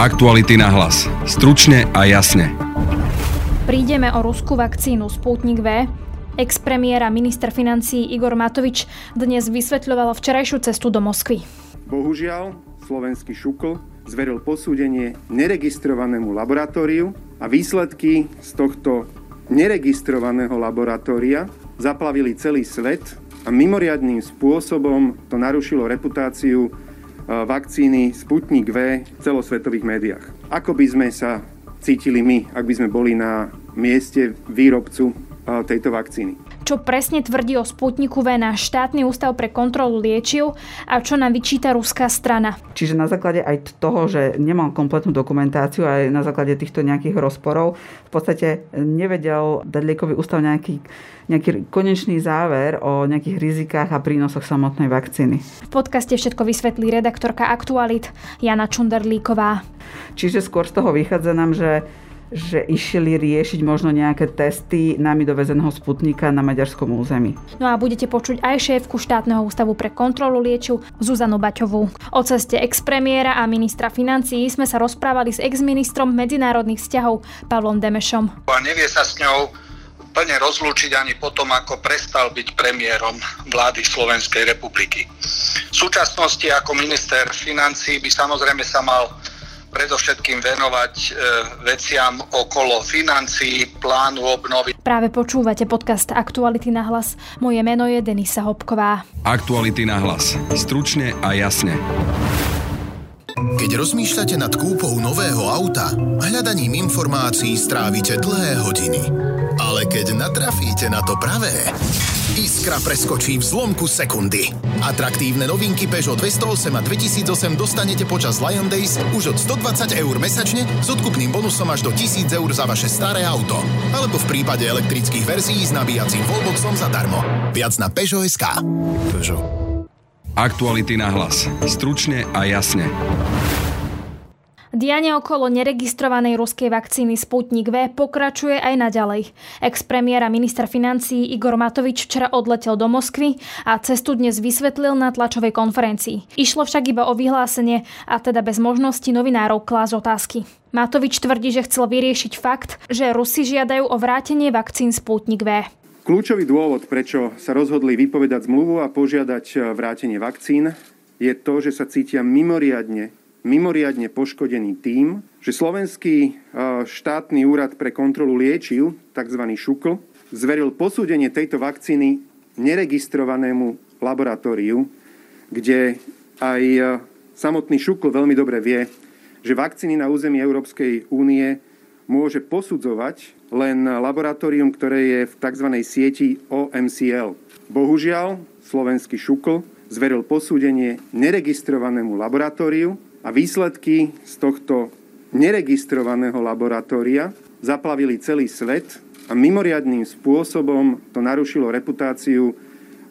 Aktuality na hlas. Stručne a jasne. Prídeme o ruskú vakcínu Sputnik V. Ex-premiéra minister financí Igor Matovič dnes vysvetľoval včerajšiu cestu do Moskvy. Bohužiaľ, slovenský šukl zveril posúdenie neregistrovanému laboratóriu a výsledky z tohto neregistrovaného laboratória zaplavili celý svet a mimoriadným spôsobom to narušilo reputáciu vakcíny Sputnik V v celosvetových médiách. Ako by sme sa cítili my, ak by sme boli na mieste výrobcu tejto vakcíny. Čo presne tvrdí o Sputniku V náš štátny ústav pre kontrolu liečiv a čo nám vyčíta ruská strana. Čiže na základe aj toho, že nemal kompletnú dokumentáciu, aj na základe týchto nejakých rozporov, v podstate nevedel dať liekový ústav nejaký, nejaký konečný záver o nejakých rizikách a prínosoch samotnej vakcíny. V podcaste všetko vysvetlí redaktorka Aktualit Jana Čunderlíková. Čiže skôr z toho vychádza nám, že že išli riešiť možno nejaké testy nami dovezeného Sputnika na maďarskom území. No a budete počuť aj šéfku štátneho ústavu pre kontrolu liečiv Zuzanu Baťovú. O ceste ex-premiéra a ministra financií sme sa rozprávali s ex-ministrom medzinárodných vzťahov Pavlom Demešom. A nevie sa s ňou plne rozlúčiť ani potom, ako prestal byť premiérom vlády Slovenskej republiky. V súčasnosti ako minister financí by samozrejme sa mal predovšetkým venovať e, veciam okolo financií, plánu obnovy. Práve počúvate podcast Aktuality na hlas. Moje meno je Denisa Hopková. Aktuality na hlas. Stručne a jasne. Keď rozmýšľate nad kúpou nového auta, hľadaním informácií strávite dlhé hodiny. Ale keď natrafíte na to pravé, iskra preskočí v zlomku sekundy. Atraktívne novinky Peugeot 208 a 2008 dostanete počas Lion Days už od 120 eur mesačne s odkupným bonusom až do 1000 eur za vaše staré auto. Alebo v prípade elektrických verzií s nabíjacím wallboxom zadarmo. Viac na Peugeot.sk Peugeot. Aktuality na hlas. Stručne a jasne. Dianie okolo neregistrovanej ruskej vakcíny Sputnik V pokračuje aj naďalej. Ex-premiér a minister financií Igor Matovič včera odletel do Moskvy a cestu dnes vysvetlil na tlačovej konferencii. Išlo však iba o vyhlásenie a teda bez možnosti novinárov klás otázky. Matovič tvrdí, že chcel vyriešiť fakt, že Rusi žiadajú o vrátenie vakcín Sputnik V. Kľúčový dôvod, prečo sa rozhodli vypovedať zmluvu a požiadať vrátenie vakcín, je to, že sa cítia mimoriadne mimoriadne poškodený tým, že Slovenský štátny úrad pre kontrolu liečiv, tzv. ŠUKL, zveril posúdenie tejto vakcíny neregistrovanému laboratóriu, kde aj samotný ŠUKL veľmi dobre vie, že vakcíny na území Európskej únie môže posudzovať len laboratórium, ktoré je v tzv. sieti OMCL. Bohužiaľ, slovenský ŠUKL zveril posúdenie neregistrovanému laboratóriu, a výsledky z tohto neregistrovaného laboratória zaplavili celý svet a mimoriadným spôsobom to narušilo reputáciu e,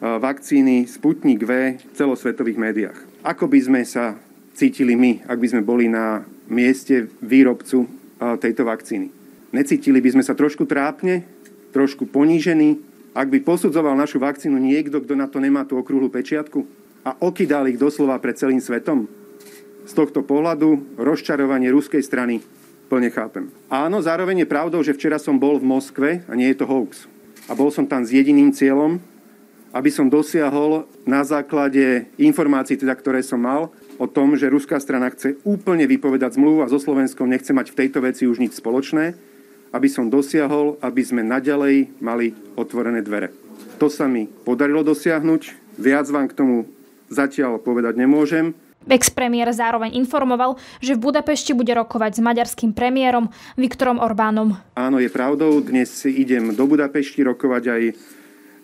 vakcíny Sputnik V v celosvetových médiách. Ako by sme sa cítili my, ak by sme boli na mieste výrobcu e, tejto vakcíny? Necítili by sme sa trošku trápne, trošku ponížení, ak by posudzoval našu vakcínu niekto, kto na to nemá tú okrúhlu pečiatku a okydal ich doslova pred celým svetom? Z tohto pohľadu rozčarovanie ruskej strany plne chápem. Áno, zároveň je pravdou, že včera som bol v Moskve a nie je to hoax. A bol som tam s jediným cieľom, aby som dosiahol na základe informácií, teda, ktoré som mal, o tom, že ruská strana chce úplne vypovedať zmluvu a so Slovenskom nechce mať v tejto veci už nič spoločné, aby som dosiahol, aby sme naďalej mali otvorené dvere. To sa mi podarilo dosiahnuť, viac vám k tomu zatiaľ povedať nemôžem. Ex-premiér zároveň informoval, že v Budapešti bude rokovať s maďarským premiérom Viktorom Orbánom. Áno, je pravdou. Dnes idem do Budapešti rokovať aj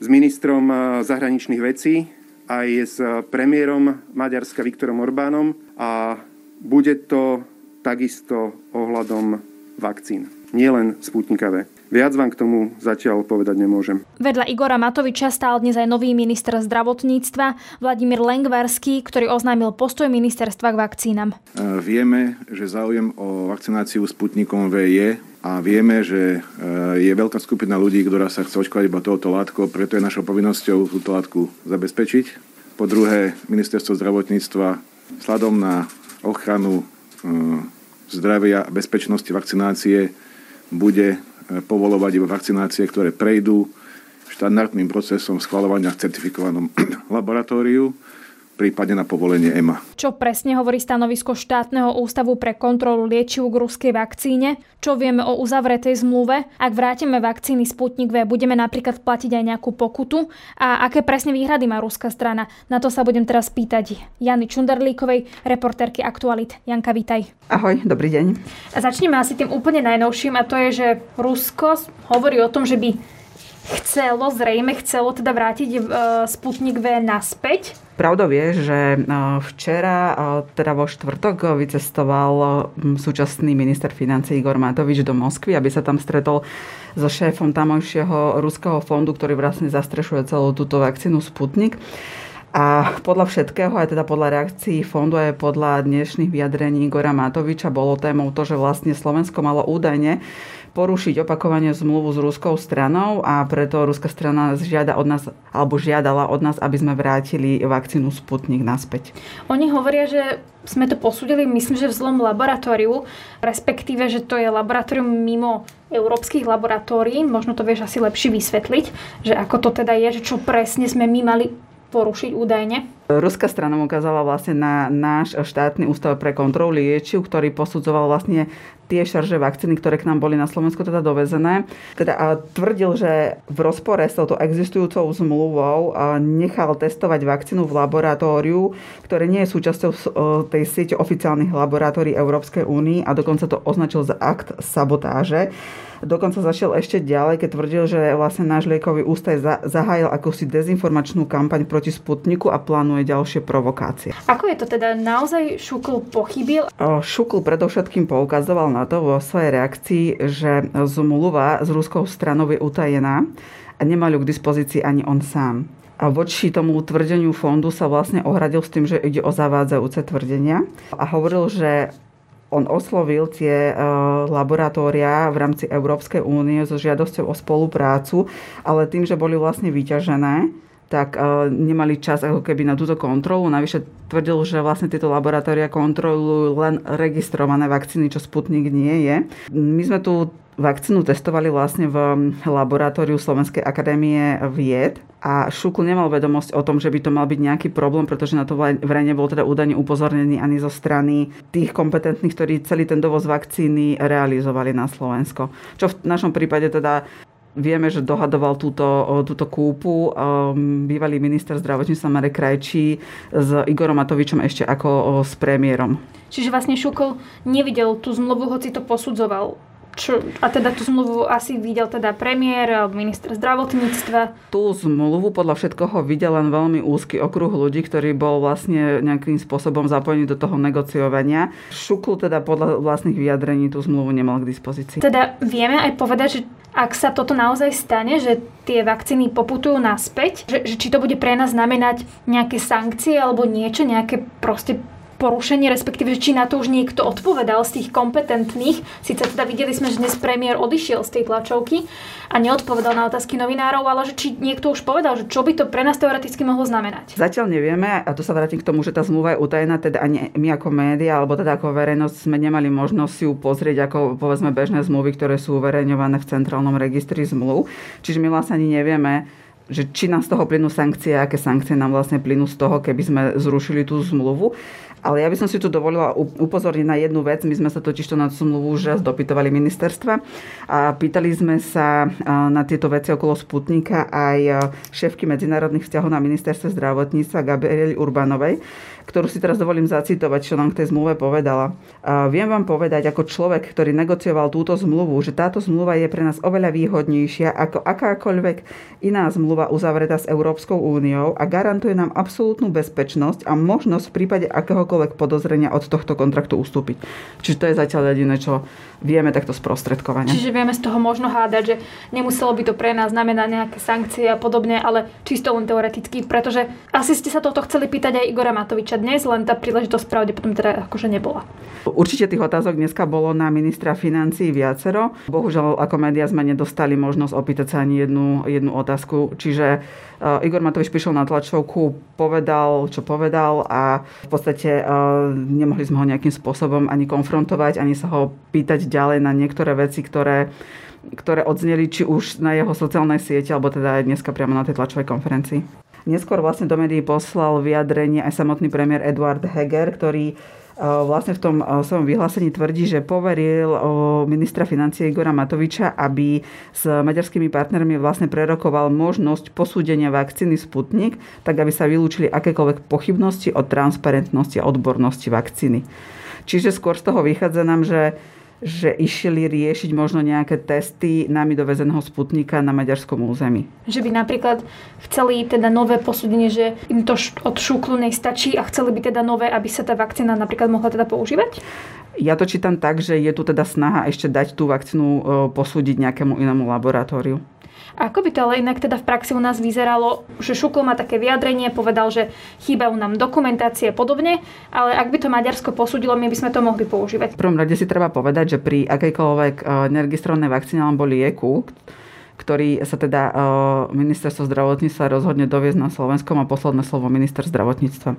s ministrom eh, zahraničných vecí, aj s premiérom Maďarska Viktorom Orbánom a bude to takisto ohľadom vakcín. Nielen Sputnika V. Viac vám k tomu zatiaľ povedať nemôžem. Vedľa Igora Matoviča stál dnes aj nový minister zdravotníctva Vladimír Lengvarský, ktorý oznámil postoj ministerstva k vakcínam. Vieme, že záujem o vakcináciu Sputnikom V je a vieme, že e, je veľká skupina ľudí, ktorá sa chce očkovať iba touto látkou, preto je našou povinnosťou túto látku zabezpečiť. Po druhé, ministerstvo zdravotníctva sladom na ochranu e, zdravia a bezpečnosti vakcinácie bude povolovať iba vakcinácie, ktoré prejdú štandardným procesom schvalovania v certifikovanom laboratóriu prípadne na povolenie EMA. Čo presne hovorí stanovisko štátneho ústavu pre kontrolu liečiv k ruskej vakcíne? Čo vieme o uzavretej zmluve? Ak vrátime vakcíny Sputnik V, budeme napríklad platiť aj nejakú pokutu? A aké presne výhrady má ruská strana? Na to sa budem teraz pýtať Jany Čunderlíkovej, reportérky Aktualit. Janka, vítaj. Ahoj, dobrý deň. A začneme asi tým úplne najnovším a to je, že Rusko hovorí o tom, že by chcelo, zrejme chcelo teda vrátiť e, Sputnik V naspäť. Pravdou je, že e, včera, e, teda vo štvrtok, vycestoval súčasný minister financí Igor Matovič do Moskvy, aby sa tam stretol so šéfom tamojšieho ruského fondu, ktorý vlastne zastrešuje celú túto vakcínu Sputnik. A podľa všetkého, aj teda podľa reakcií fondu, aj podľa dnešných vyjadrení Igora Matoviča bolo témou to, že vlastne Slovensko malo údajne porušiť opakovane zmluvu s ruskou stranou a preto ruská strana žiada od nás, alebo žiadala od nás, aby sme vrátili vakcínu Sputnik naspäť. Oni hovoria, že sme to posúdili, myslím, že v zlom laboratóriu, respektíve, že to je laboratórium mimo európskych laboratórií. Možno to vieš asi lepšie vysvetliť, že ako to teda je, že čo presne sme my mali porušiť údajne? Ruská strana ukázala vlastne na náš štátny ústav pre kontrolu liečiv, ktorý posudzoval vlastne tie šarže vakcíny, ktoré k nám boli na Slovensku teda dovezené. Teda a tvrdil, že v rozpore s touto existujúcou zmluvou nechal testovať vakcínu v laboratóriu, ktoré nie je súčasťou tej siete oficiálnych laboratórií Európskej únie a dokonca to označil za akt sabotáže. Dokonca zašiel ešte ďalej, keď tvrdil, že vlastne náš liekový ústav zahájil akúsi dezinformačnú kampaň proti Sputniku a plánuje ďalšie provokácie. Ako je to teda? Naozaj Šukl pochybil? Šukl predovšetkým poukazoval na to vo svojej reakcii, že zmluva s ruskou stranou je utajená a nemá ju k dispozícii ani on sám. A voči tomu tvrdeniu fondu sa vlastne ohradil s tým, že ide o zavádzajúce tvrdenia a hovoril, že on oslovil tie e, laboratória v rámci Európskej únie so žiadosťou o spoluprácu, ale tým, že boli vlastne vyťažené, tak uh, nemali čas ako keby na túto kontrolu. Navyše tvrdil, že vlastne tieto laboratória kontrolujú len registrované vakcíny, čo Sputnik nie je. My sme tu vakcínu testovali vlastne v laboratóriu Slovenskej akadémie vied a Šukl nemal vedomosť o tom, že by to mal byť nejaký problém, pretože na to vraj nebol teda údajne upozornený ani zo strany tých kompetentných, ktorí celý ten dovoz vakcíny realizovali na Slovensko. Čo v našom prípade teda Vieme, že dohadoval túto, túto kúpu um, bývalý minister zdravotníctva Marek Krajčí s Igorom Matovičom ešte ako s premiérom. Čiže vlastne Šukol nevidel tú zmluvu, hoci to posudzoval. Čo, a teda tú zmluvu asi videl teda premiér alebo minister zdravotníctva? Tú zmluvu podľa všetkoho videl len veľmi úzky okruh ľudí, ktorý bol vlastne nejakým spôsobom zapojený do toho negociovania. Šukl teda podľa vlastných vyjadrení tú zmluvu nemal k dispozícii. Teda vieme aj povedať, že ak sa toto naozaj stane, že tie vakcíny poputujú naspäť, že, že či to bude pre nás znamenať nejaké sankcie alebo niečo, nejaké proste porušenie, respektíve, či na to už niekto odpovedal z tých kompetentných. Sice teda videli sme, že dnes premiér odišiel z tej tlačovky a neodpovedal na otázky novinárov, ale že či niekto už povedal, že čo by to pre nás teoreticky mohlo znamenať. Zatiaľ nevieme a tu sa vrátim k tomu, že tá zmluva je utajená, teda ani my ako média alebo teda ako verejnosť sme nemali možnosť ju pozrieť ako povedzme bežné zmluvy, ktoré sú uverejňované v centrálnom registri zmluv. Čiže my vlastne ani nevieme, že či nám z toho plynú sankcie, aké sankcie nám vlastne plynú z toho, keby sme zrušili tú zmluvu. Ale ja by som si tu dovolila upozorniť na jednu vec. My sme sa totiž to na zmluvu už dopytovali ministerstva a pýtali sme sa na tieto veci okolo Sputnika aj šéfky medzinárodných vzťahov na ministerstve zdravotníctva Gabrieli Urbanovej, ktorú si teraz dovolím zacitovať, čo nám k tej zmluve povedala. Viem vám povedať ako človek, ktorý negocioval túto zmluvu, že táto zmluva je pre nás oveľa výhodnejšia ako akákoľvek iná zmluva uzavretá s Európskou úniou a garantuje nám absolútnu bezpečnosť a možnosť v prípade akéhokoľvek podozrenia od tohto kontraktu ustúpiť. Čiže to je zatiaľ jediné, čo vieme takto sprostredkovane. Čiže vieme z toho možno hádať, že nemuselo by to pre nás znamenať nejaké sankcie a podobne, ale čisto len teoreticky, pretože asi ste sa toto chceli pýtať aj Igora Matoviča dnes, len tá príležitosť pravdepodobne teda akože nebola. Určite tých otázok dneska bolo na ministra financí viacero. Bohužiaľ, ako médiá sme nedostali možnosť opýtať sa ani jednu, jednu otázku. Čiže Igor Matovič prišiel na tlačovku, povedal, čo povedal a v podstate nemohli sme ho nejakým spôsobom ani konfrontovať, ani sa ho pýtať ďalej na niektoré veci, ktoré ktoré odzneli či už na jeho sociálnej siete, alebo teda aj dneska priamo na tej tlačovej konferencii. Neskôr vlastne do médií poslal vyjadrenie aj samotný premiér Eduard Heger, ktorý vlastne v tom svojom vyhlásení tvrdí, že poveril ministra financie Igora Matoviča, aby s maďarskými partnermi vlastne prerokoval možnosť posúdenia vakcíny Sputnik, tak aby sa vylúčili akékoľvek pochybnosti o transparentnosti a odbornosti vakcíny. Čiže skôr z toho vychádza nám, že že išli riešiť možno nejaké testy nami dovezeného Sputnika na maďarskom území. Že by napríklad chceli teda nové posúdenie, že im to od šúklu nestačí a chceli by teda nové, aby sa tá vakcína napríklad mohla teda používať? Ja to čítam tak, že je tu teda snaha ešte dať tú vakcínu e, posúdiť nejakému inému laboratóriu. Ako by to ale inak teda v praxi u nás vyzeralo, že Šukl má také vyjadrenie, povedal, že chýbajú nám dokumentácie a podobne, ale ak by to Maďarsko posúdilo, my by sme to mohli používať. V prvom rade si treba povedať, že pri akejkoľvek eh, neregistrovanej vakcíne alebo lieku, ktorý sa teda eh, ministerstvo zdravotníctva rozhodne doviezť na Slovenskom a posledné slovo minister zdravotníctva.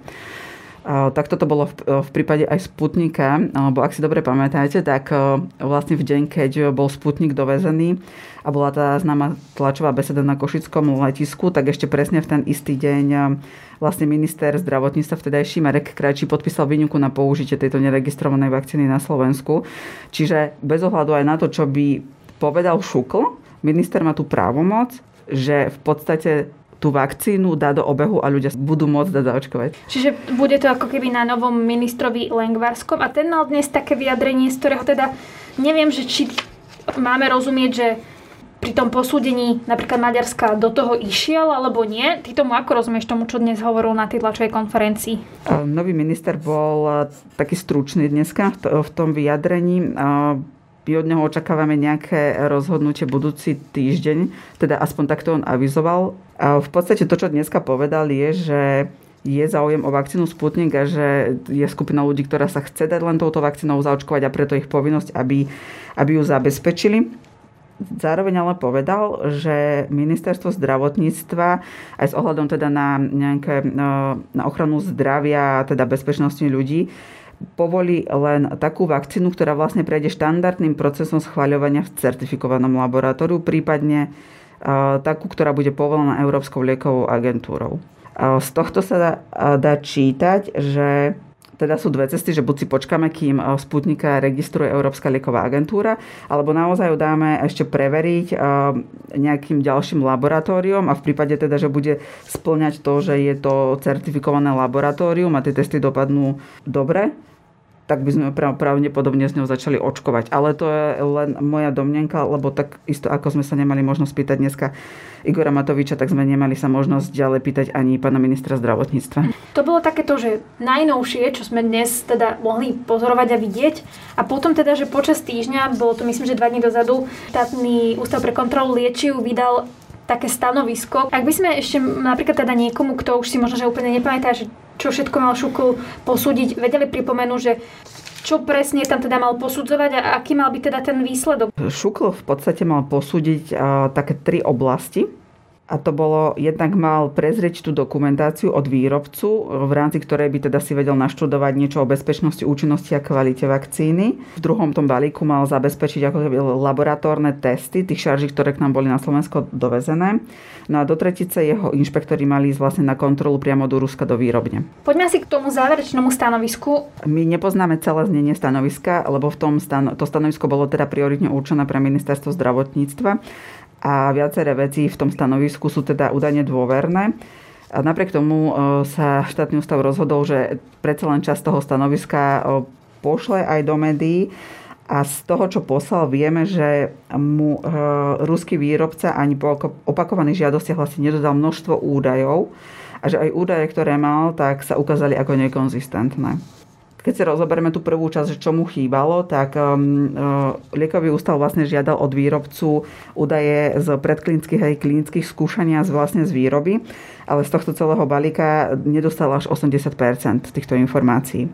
Tak toto bolo v, prípade aj Sputnika, alebo ak si dobre pamätáte, tak vlastne v deň, keď bol Sputnik dovezený a bola tá známa tlačová beseda na Košickom letisku, tak ešte presne v ten istý deň vlastne minister zdravotníctva vtedajší Marek Krajčí podpísal výnimku na použitie tejto neregistrovanej vakcíny na Slovensku. Čiže bez ohľadu aj na to, čo by povedal Šukl, minister má tú právomoc, že v podstate tú vakcínu dá do obehu a ľudia budú môcť dať zaočkovať. Čiže bude to ako keby na novom ministrovi Lengvarskom a ten mal dnes také vyjadrenie, z ktorého teda neviem, že či máme rozumieť, že pri tom posúdení napríklad Maďarska do toho išiel alebo nie? Ty tomu ako rozumieš tomu, čo dnes hovoril na tej tlačovej konferencii? Nový minister bol taký stručný dneska v tom vyjadrení my od neho očakávame nejaké rozhodnutie budúci týždeň, teda aspoň takto on avizoval. A v podstate to, čo dneska povedal, je, že je záujem o vakcínu Sputnik a že je skupina ľudí, ktorá sa chce dať len touto vakcínou zaočkovať a preto ich povinnosť, aby, aby ju zabezpečili. Zároveň ale povedal, že ministerstvo zdravotníctva aj s ohľadom teda na, nejaké, na ochranu zdravia a teda bezpečnosti ľudí povolí len takú vakcínu, ktorá vlastne prejde štandardným procesom schváľovania v certifikovanom laboratóriu, prípadne takú, ktorá bude povolená Európskou liekovou agentúrou. Z tohto sa dá, dá čítať, že teda sú dve cesty, že buď si počkáme, kým Sputnika registruje Európska lieková agentúra, alebo naozaj ju dáme ešte preveriť nejakým ďalším laboratóriom a v prípade teda, že bude splňať to, že je to certifikované laboratórium a tie testy dopadnú dobre, tak by sme pravdepodobne z ňou začali očkovať. Ale to je len moja domnenka, lebo tak isto ako sme sa nemali možnosť pýtať dneska Igora Matoviča, tak sme nemali sa možnosť ďalej pýtať ani pána ministra zdravotníctva. To bolo takéto, že najnovšie, čo sme dnes teda mohli pozorovať a vidieť. A potom teda, že počas týždňa, bolo to myslím, že dva dní dozadu, štátny ústav pre kontrolu liečiv vydal také stanovisko. Ak by sme ešte napríklad teda niekomu, kto už si možno že úplne nepamätá, že čo všetko mal Šukl posúdiť, vedeli pripomenúť, že čo presne tam teda mal posudzovať a aký mal byť teda ten výsledok? Šukl v podstate mal posúdiť také tri oblasti. A to bolo, jednak mal prezrieť tú dokumentáciu od výrobcu, v rámci ktorej by teda si vedel naštudovať niečo o bezpečnosti, účinnosti a kvalite vakcíny. V druhom tom balíku mal zabezpečiť ako laboratórne testy tých šarží, ktoré k nám boli na Slovensko dovezené. No a do tretice jeho inšpektori mali ísť vlastne na kontrolu priamo do Ruska do výrobne. Poďme si k tomu záverečnému stanovisku. My nepoznáme celé znenie stanoviska, lebo v tom stan- to stanovisko bolo teda prioritne určené pre ministerstvo zdravotníctva a viaceré veci v tom stanovisku sú teda údajne dôverné. A napriek tomu e, sa štátny ústav rozhodol, že predsa len časť toho stanoviska e, pošle aj do médií. A z toho, čo poslal, vieme, že mu e, ruský výrobca ani po opakovaných žiadostiach vlastne nedodal množstvo údajov a že aj údaje, ktoré mal, tak sa ukázali ako nekonzistentné. Keď si rozoberieme tú prvú časť, čo mu chýbalo, tak um, uh, liekový ústav vlastne žiadal od výrobcu údaje z predklinických aj klinických skúšania z vlastne z výroby, ale z tohto celého balíka nedostal až 80% týchto informácií.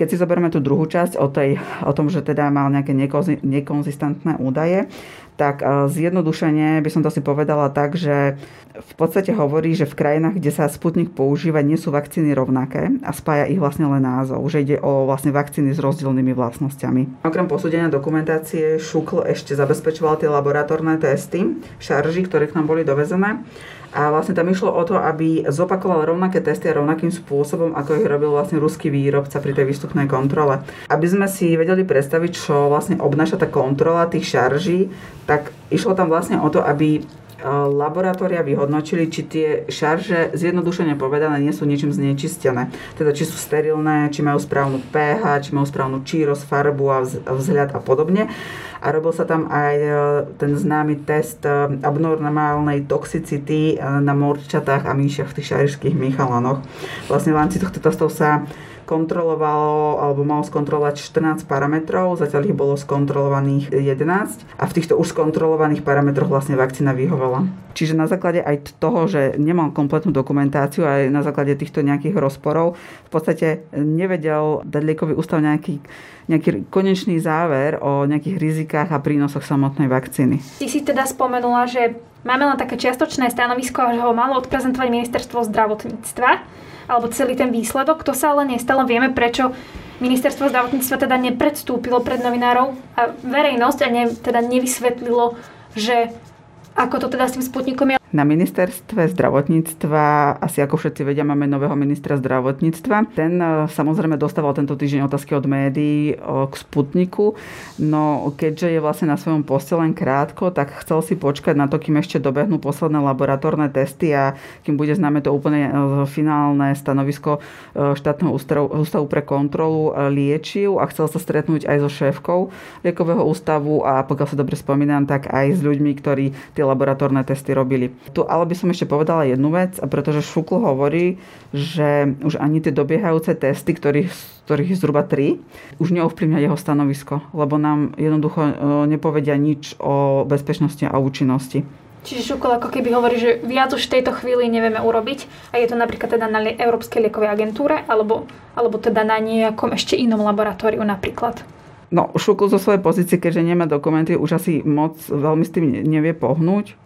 Keď si zoberieme tú druhú časť o, tej, o tom, že teda mal nejaké nekonzistentné údaje, tak zjednodušene by som to si povedala tak, že v podstate hovorí, že v krajinách, kde sa Sputnik používa, nie sú vakcíny rovnaké a spája ich vlastne len názov, že ide o vlastne vakcíny s rozdielnymi vlastnosťami. Okrem posúdenia dokumentácie Šukl ešte zabezpečoval tie laboratórne testy, šarží, ktoré k nám boli dovezené a vlastne tam išlo o to, aby zopakoval rovnaké testy a rovnakým spôsobom, ako ich robil vlastne ruský výrobca pri tej výstupnej kontrole. Aby sme si vedeli predstaviť, čo vlastne obnáša tá kontrola tých šarží, tak išlo tam vlastne o to, aby laboratória vyhodnotili, či tie šarže, zjednodušene povedané, nie sú ničím znečistené. Teda či sú sterilné, či majú správnu pH, či majú správnu čírosť, farbu a vzhľad a podobne. A robil sa tam aj e, ten známy test e, abnormálnej toxicity e, na morčatách a myšiach v tých šarišských michalanoch. Vlastne v rámci tohto testov sa kontrolovalo alebo malo skontrolovať 14 parametrov, zatiaľ ich bolo skontrolovaných 11 a v týchto už skontrolovaných parametroch vlastne vakcína vyhovala. Čiže na základe aj toho, že nemal kompletnú dokumentáciu aj na základe týchto nejakých rozporov v podstate nevedel dať liekový ústav nejaký nejaký konečný záver o nejakých rizikách a prínosoch samotnej vakcíny. Ty si teda spomenula, že máme len také čiastočné stanovisko, že ho malo odprezentovať ministerstvo zdravotníctva alebo celý ten výsledok. To sa ale nestalo. Vieme, prečo ministerstvo zdravotníctva teda nepredstúpilo pred novinárov a verejnosť a ne, teda nevysvetlilo, že ako to teda s tým Sputnikom je na ministerstve zdravotníctva, asi ako všetci vedia, máme nového ministra zdravotníctva. Ten e, samozrejme dostával tento týždeň otázky od médií e, k Sputniku, no keďže je vlastne na svojom poste len krátko, tak chcel si počkať na to, kým ešte dobehnú posledné laboratórne testy a kým bude známe to úplne e, finálne stanovisko štátneho ústavu, pre kontrolu liečiv a chcel sa stretnúť aj so šéfkou liekového ústavu a pokiaľ sa dobre spomínam, tak aj s ľuďmi, ktorí tie laboratórne testy robili. Tu ale by som ešte povedala jednu vec, pretože Šukl hovorí, že už ani tie dobiehajúce testy, ktorých, ktorých je zhruba tri, už neovplyvňa jeho stanovisko, lebo nám jednoducho e, nepovedia nič o bezpečnosti a účinnosti. Čiže Šukol ako keby hovorí, že viac už v tejto chvíli nevieme urobiť a je to napríklad teda na Európskej liekovej agentúre alebo, alebo teda na nejakom ešte inom laboratóriu napríklad. No, Šukl zo svojej pozície, keďže nemá dokumenty, už asi moc veľmi s tým nevie pohnúť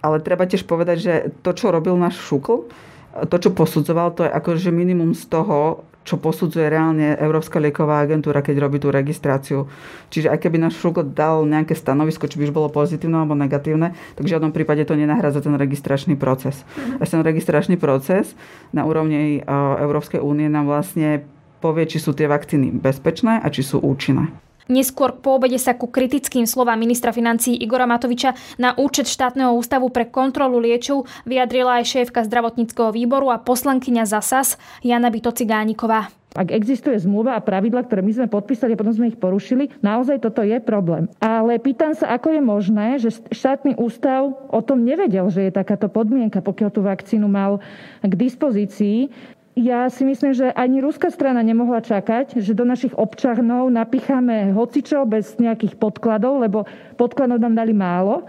ale treba tiež povedať, že to, čo robil náš Šukl, to, čo posudzoval, to je akože minimum z toho, čo posudzuje reálne Európska lieková agentúra, keď robí tú registráciu. Čiže aj keby náš Šukl dal nejaké stanovisko, či by už bolo pozitívne alebo negatívne, tak v žiadnom prípade to nenahradza ten registračný proces. A ten registračný proces na úrovni Európskej únie nám vlastne povie, či sú tie vakcíny bezpečné a či sú účinné. Neskôr po obede sa ku kritickým slovám ministra financí Igora Matoviča na účet štátneho ústavu pre kontrolu liečiv vyjadrila aj šéfka zdravotníckého výboru a poslankyňa ZASAS Jana Byto-Cigániková. Ak existuje zmluva a pravidla, ktoré my sme podpísali a potom sme ich porušili, naozaj toto je problém. Ale pýtam sa, ako je možné, že štátny ústav o tom nevedel, že je takáto podmienka, pokiaľ tú vakcínu mal k dispozícii ja si myslím, že ani ruská strana nemohla čakať, že do našich občanov napicháme hocičo bez nejakých podkladov, lebo podkladov nám dali málo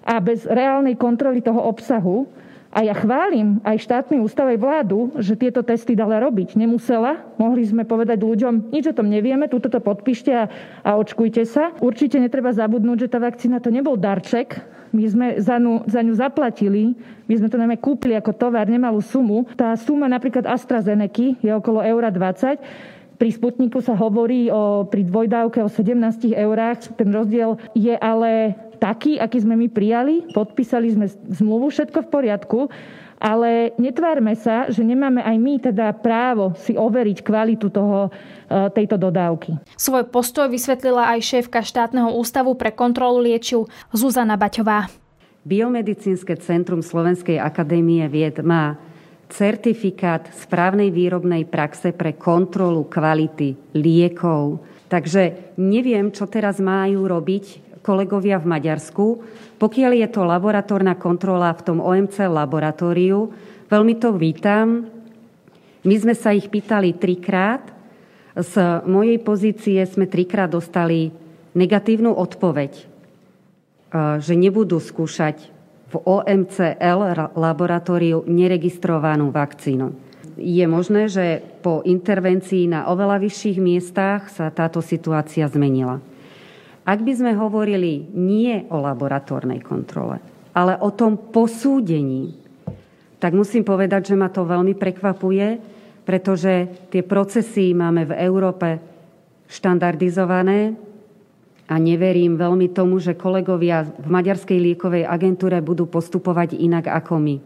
a bez reálnej kontroly toho obsahu. A ja chválim aj štátny ústav aj vládu, že tieto testy dala robiť. Nemusela. Mohli sme povedať ľuďom, nič o tom nevieme, túto to podpíšte a, a očkujte sa. Určite netreba zabudnúť, že tá vakcína to nebol darček, my sme za ňu, za ňu zaplatili, my sme to najmä kúpili ako tovar, nemalú sumu. Tá suma napríklad AstraZeneca je okolo eura 20. Pri Sputniku sa hovorí o, pri dvojdávke o 17 eurách. Ten rozdiel je ale taký, aký sme my prijali. Podpísali sme zmluvu, všetko v poriadku ale netvárme sa, že nemáme aj my teda právo si overiť kvalitu toho, e, tejto dodávky. Svoj postoj vysvetlila aj šéfka štátneho ústavu pre kontrolu liečiv Zuzana Baťová. Biomedicínske centrum Slovenskej akadémie vied má certifikát správnej výrobnej praxe pre kontrolu kvality liekov. Takže neviem, čo teraz majú robiť kolegovia v Maďarsku, pokiaľ je to laboratórna kontrola v tom OMC laboratóriu, veľmi to vítam. My sme sa ich pýtali trikrát. Z mojej pozície sme trikrát dostali negatívnu odpoveď, e, že nebudú skúšať v OMCL laboratóriu neregistrovanú vakcínu. Je možné, že po intervencii na oveľa vyšších miestach sa táto situácia zmenila. Ak by sme hovorili nie o laboratórnej kontrole, ale o tom posúdení, tak musím povedať, že ma to veľmi prekvapuje, pretože tie procesy máme v Európe štandardizované a neverím veľmi tomu, že kolegovia v Maďarskej liekovej agentúre budú postupovať inak ako my.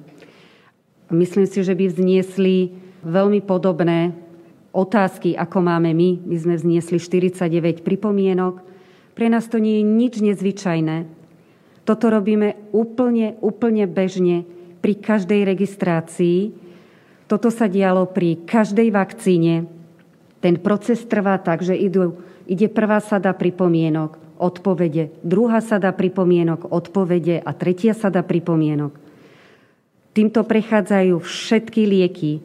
Myslím si, že by vzniesli veľmi podobné otázky, ako máme my. My sme vzniesli 49 pripomienok. Pre nás to nie je nič nezvyčajné. Toto robíme úplne, úplne bežne pri každej registrácii. Toto sa dialo pri každej vakcíne. Ten proces trvá tak, že idú, ide prvá sada pripomienok, odpovede, druhá sada pripomienok, odpovede a tretia sada pripomienok. Týmto prechádzajú všetky lieky,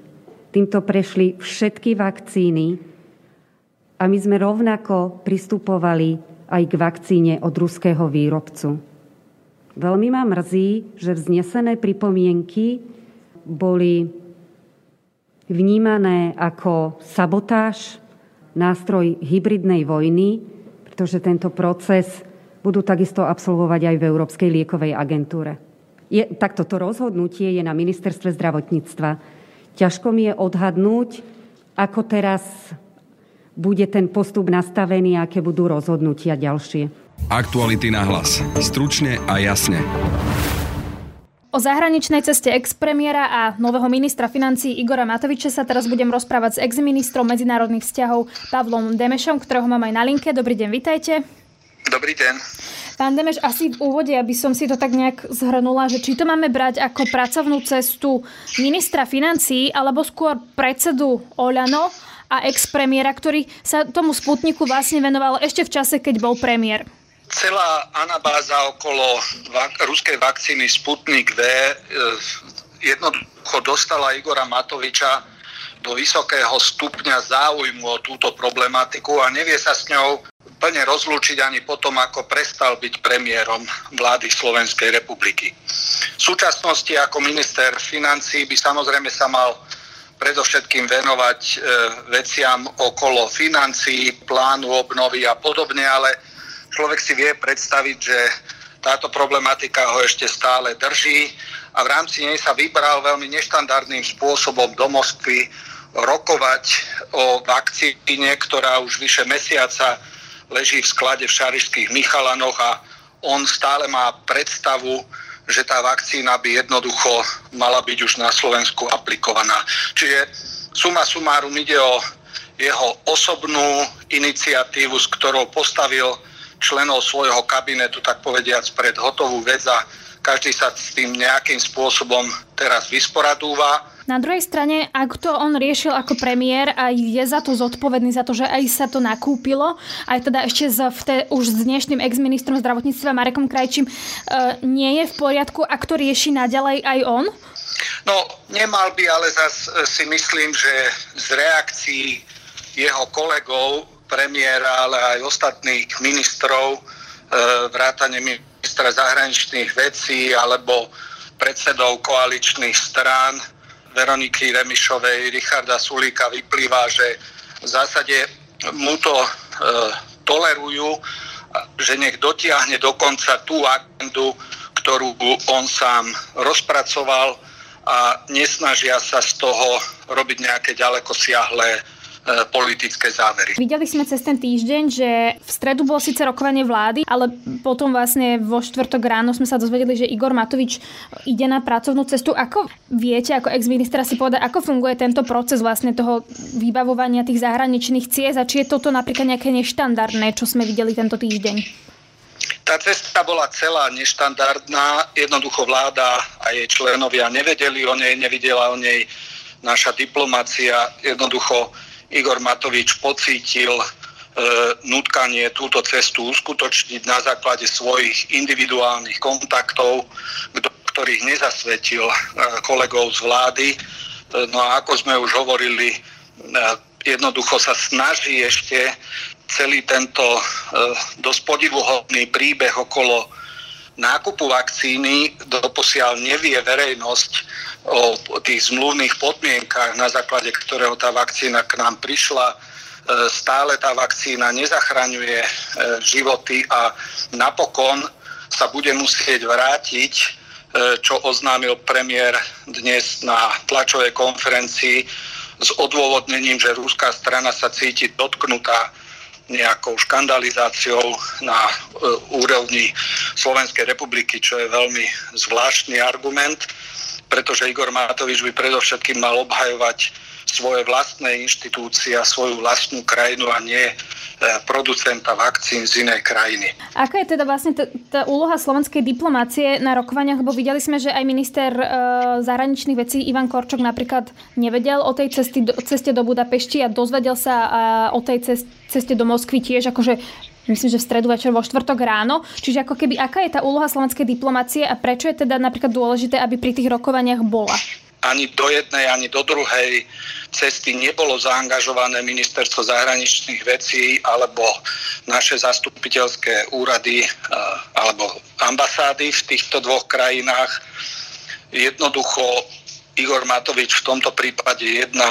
týmto prešli všetky vakcíny a my sme rovnako pristupovali aj k vakcíne od ruského výrobcu. Veľmi ma mrzí, že vznesené pripomienky boli vnímané ako sabotáž, nástroj hybridnej vojny, pretože tento proces budú takisto absolvovať aj v Európskej liekovej agentúre. Je, tak toto rozhodnutie je na ministerstve zdravotníctva. Ťažko mi je odhadnúť, ako teraz bude ten postup nastavený, aké budú rozhodnutia ďalšie. Aktuality na hlas. Stručne a jasne. O zahraničnej ceste expremiera a nového ministra financí Igora Matoviča sa teraz budem rozprávať s exministrom medzinárodných vzťahov Pavlom Demešom, ktorého mám aj na linke. Dobrý deň, vitajte. Dobrý deň. Pán Demeš, asi v úvode, aby som si to tak nejak zhrnula, že či to máme brať ako pracovnú cestu ministra financí, alebo skôr predsedu Oľano a expremiera, ktorý sa tomu sputniku vlastne venoval ešte v čase, keď bol premiér celá anabáza okolo vak- ruskej vakcíny Sputnik V e, jednoducho dostala Igora Matoviča do vysokého stupňa záujmu o túto problematiku a nevie sa s ňou plne rozlúčiť ani potom, ako prestal byť premiérom vlády Slovenskej republiky. V súčasnosti ako minister financí by samozrejme sa mal predovšetkým venovať e, veciam okolo financií, plánu obnovy a podobne, ale človek si vie predstaviť, že táto problematika ho ešte stále drží a v rámci nej sa vybral veľmi neštandardným spôsobom do Moskvy rokovať o vakcíne, ktorá už vyše mesiaca leží v sklade v Šarišských Michalanoch a on stále má predstavu, že tá vakcína by jednoducho mala byť už na Slovensku aplikovaná. Čiže suma sumárum ide o jeho osobnú iniciatívu, s ktorou postavil členov svojho kabinetu, tak povediac, pred hotovú vec a každý sa s tým nejakým spôsobom teraz vysporadúva. Na druhej strane, ak to on riešil ako premiér a je za to zodpovedný, za to, že aj sa to nakúpilo, aj teda ešte z, te, už s dnešným ex-ministrom zdravotníctva Marekom Krajčím, e, nie je v poriadku, ak to rieši naďalej aj on? No, nemal by, ale zase si myslím, že z reakcií jeho kolegov premiéra, ale aj ostatných ministrov, e, vrátane ministra zahraničných vecí alebo predsedov koaličných strán Veroniky Remišovej, Richarda Sulíka vyplýva, že v zásade mu to e, tolerujú, že nech dotiahne dokonca tú agendu, ktorú on sám rozpracoval a nesnažia sa z toho robiť nejaké ďaleko siahlé E, politické závery. Videli sme cez ten týždeň, že v stredu bolo síce rokovanie vlády, ale potom vlastne vo štvrtok ráno sme sa dozvedeli, že Igor Matovič ide na pracovnú cestu. Ako viete, ako ex-ministra si povedať, ako funguje tento proces vlastne toho vybavovania tých zahraničných ciest a či je toto napríklad nejaké neštandardné, čo sme videli tento týždeň? Tá cesta bola celá neštandardná, jednoducho vláda a jej členovia nevedeli o nej, nevidela o nej naša diplomácia, jednoducho Igor Matovič pocítil e, nutkanie túto cestu uskutočniť na základe svojich individuálnych kontaktov, do ktorých nezasvetil e, kolegov z vlády. E, no a ako sme už hovorili, e, jednoducho sa snaží ešte celý tento dosť podivuhodný príbeh okolo nákupu vakcíny doposiaľ nevie verejnosť o tých zmluvných podmienkach, na základe ktorého tá vakcína k nám prišla, stále tá vakcína nezachraňuje e, životy a napokon sa bude musieť vrátiť, e, čo oznámil premiér dnes na tlačovej konferencii s odôvodnením, že ruská strana sa cíti dotknutá nejakou škandalizáciou na e, úrovni Slovenskej republiky, čo je veľmi zvláštny argument, pretože Igor Matovič by predovšetkým mal obhajovať svoje vlastné inštitúcie a svoju vlastnú krajinu a nie e, producenta vakcín z inej krajiny. Aká je teda vlastne t- tá úloha slovenskej diplomácie na rokovaniach? Lebo videli sme, že aj minister e, zahraničných vecí Ivan Korčok napríklad nevedel o tej cesty do, ceste do Budapešti a dozvedel sa e, o tej ceste, ceste do Moskvy tiež akože myslím, že v stredu večer vo štvrtok ráno. Čiže ako keby, aká je tá úloha slovenskej diplomácie a prečo je teda napríklad dôležité, aby pri tých rokovaniach bola? Ani do jednej, ani do druhej cesty nebolo zaangažované ministerstvo zahraničných vecí alebo naše zastupiteľské úrady eh, alebo ambasády v týchto dvoch krajinách. Jednoducho Igor Matovič v tomto prípade jedná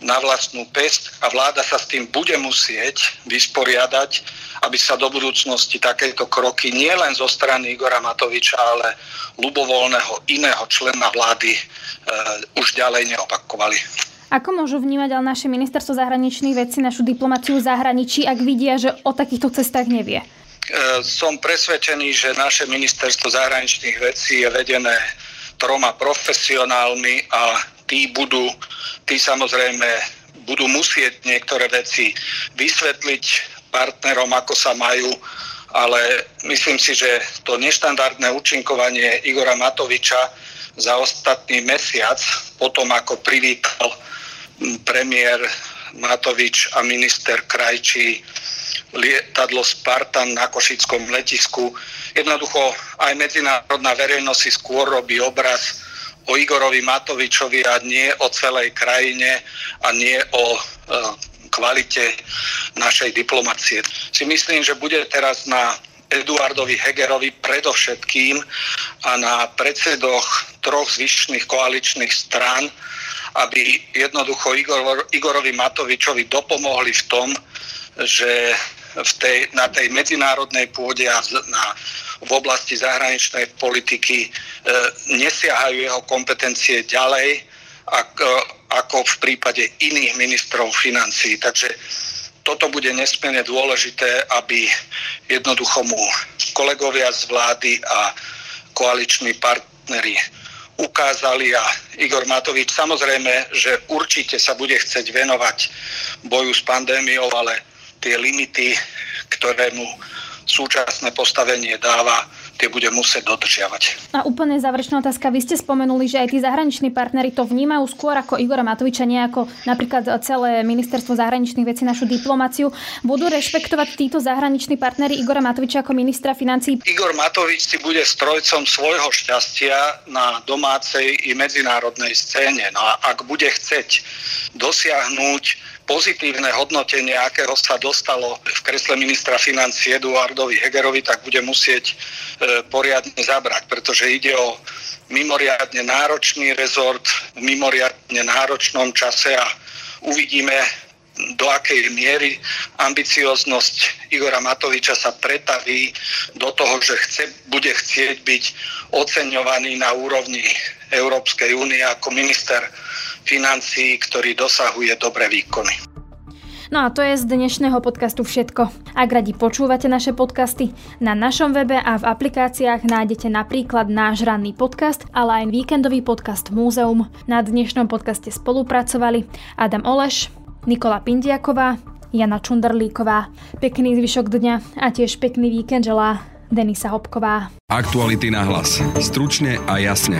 na vlastnú pest a vláda sa s tým bude musieť vysporiadať, aby sa do budúcnosti takéto kroky nielen zo strany Igora Matoviča, ale ľubovoľného iného člena vlády e, už ďalej neopakovali. Ako môžu vnímať ale naše ministerstvo zahraničných vecí, našu diplomáciu v zahraničí, ak vidia, že o takýchto cestách nevie? E, som presvedčený, že naše ministerstvo zahraničných vecí je vedené troma profesionálmi a tí budú, tí samozrejme budú musieť niektoré veci vysvetliť partnerom, ako sa majú, ale myslím si, že to neštandardné účinkovanie Igora Matoviča za ostatný mesiac, potom ako privítal premiér Matovič a minister Krajčí lietadlo Spartan na Košickom letisku. Jednoducho aj medzinárodná verejnosť si skôr robí obraz o Igorovi Matovičovi a nie o celej krajine a nie o e, kvalite našej diplomacie. Si myslím, že bude teraz na Eduardovi Hegerovi predovšetkým a na predsedoch troch zvyšných koaličných strán, aby jednoducho Igor, Igorovi Matovičovi dopomohli v tom, že v tej, na tej medzinárodnej pôde a na, v oblasti zahraničnej politiky e, nesiahajú jeho kompetencie ďalej ako, e, ako v prípade iných ministrov financí. Takže toto bude nesmierne dôležité, aby jednoducho mu kolegovia z vlády a koaliční partneri ukázali a Igor Matovič samozrejme, že určite sa bude chcieť venovať boju s pandémiou, ale tie limity, ktoré mu súčasné postavenie dáva, tie bude musieť dodržiavať. A úplne záverečná otázka. Vy ste spomenuli, že aj tí zahraniční partnery to vnímajú skôr ako Igora Matoviča, nie ako napríklad celé ministerstvo zahraničných vecí, našu diplomáciu. Budú rešpektovať títo zahraniční partnery Igora Matoviča ako ministra financí? Igor Matovič si bude strojcom svojho šťastia na domácej i medzinárodnej scéne. No a ak bude chceť dosiahnuť pozitívne hodnotenie, akého sa dostalo v kresle ministra financí Eduardovi Hegerovi, tak bude musieť e, poriadne zabrať, pretože ide o mimoriadne náročný rezort v mimoriadne náročnom čase a uvidíme, do akej miery ambicioznosť Igora Matoviča sa pretaví do toho, že chce, bude chcieť byť oceňovaný na úrovni Európskej únie ako minister financií, ktorý dosahuje dobré výkony. No a to je z dnešného podcastu všetko. Ak radi počúvate naše podcasty, na našom webe a v aplikáciách nájdete napríklad náš ranný podcast, ale aj víkendový podcast Múzeum. Na dnešnom podcaste spolupracovali Adam Oleš, Nikola Pindiaková, Jana Čunderlíková. Pekný zvyšok dňa a tiež pekný víkend želá Denisa Hopková. Aktuality na hlas. Stručne a jasne.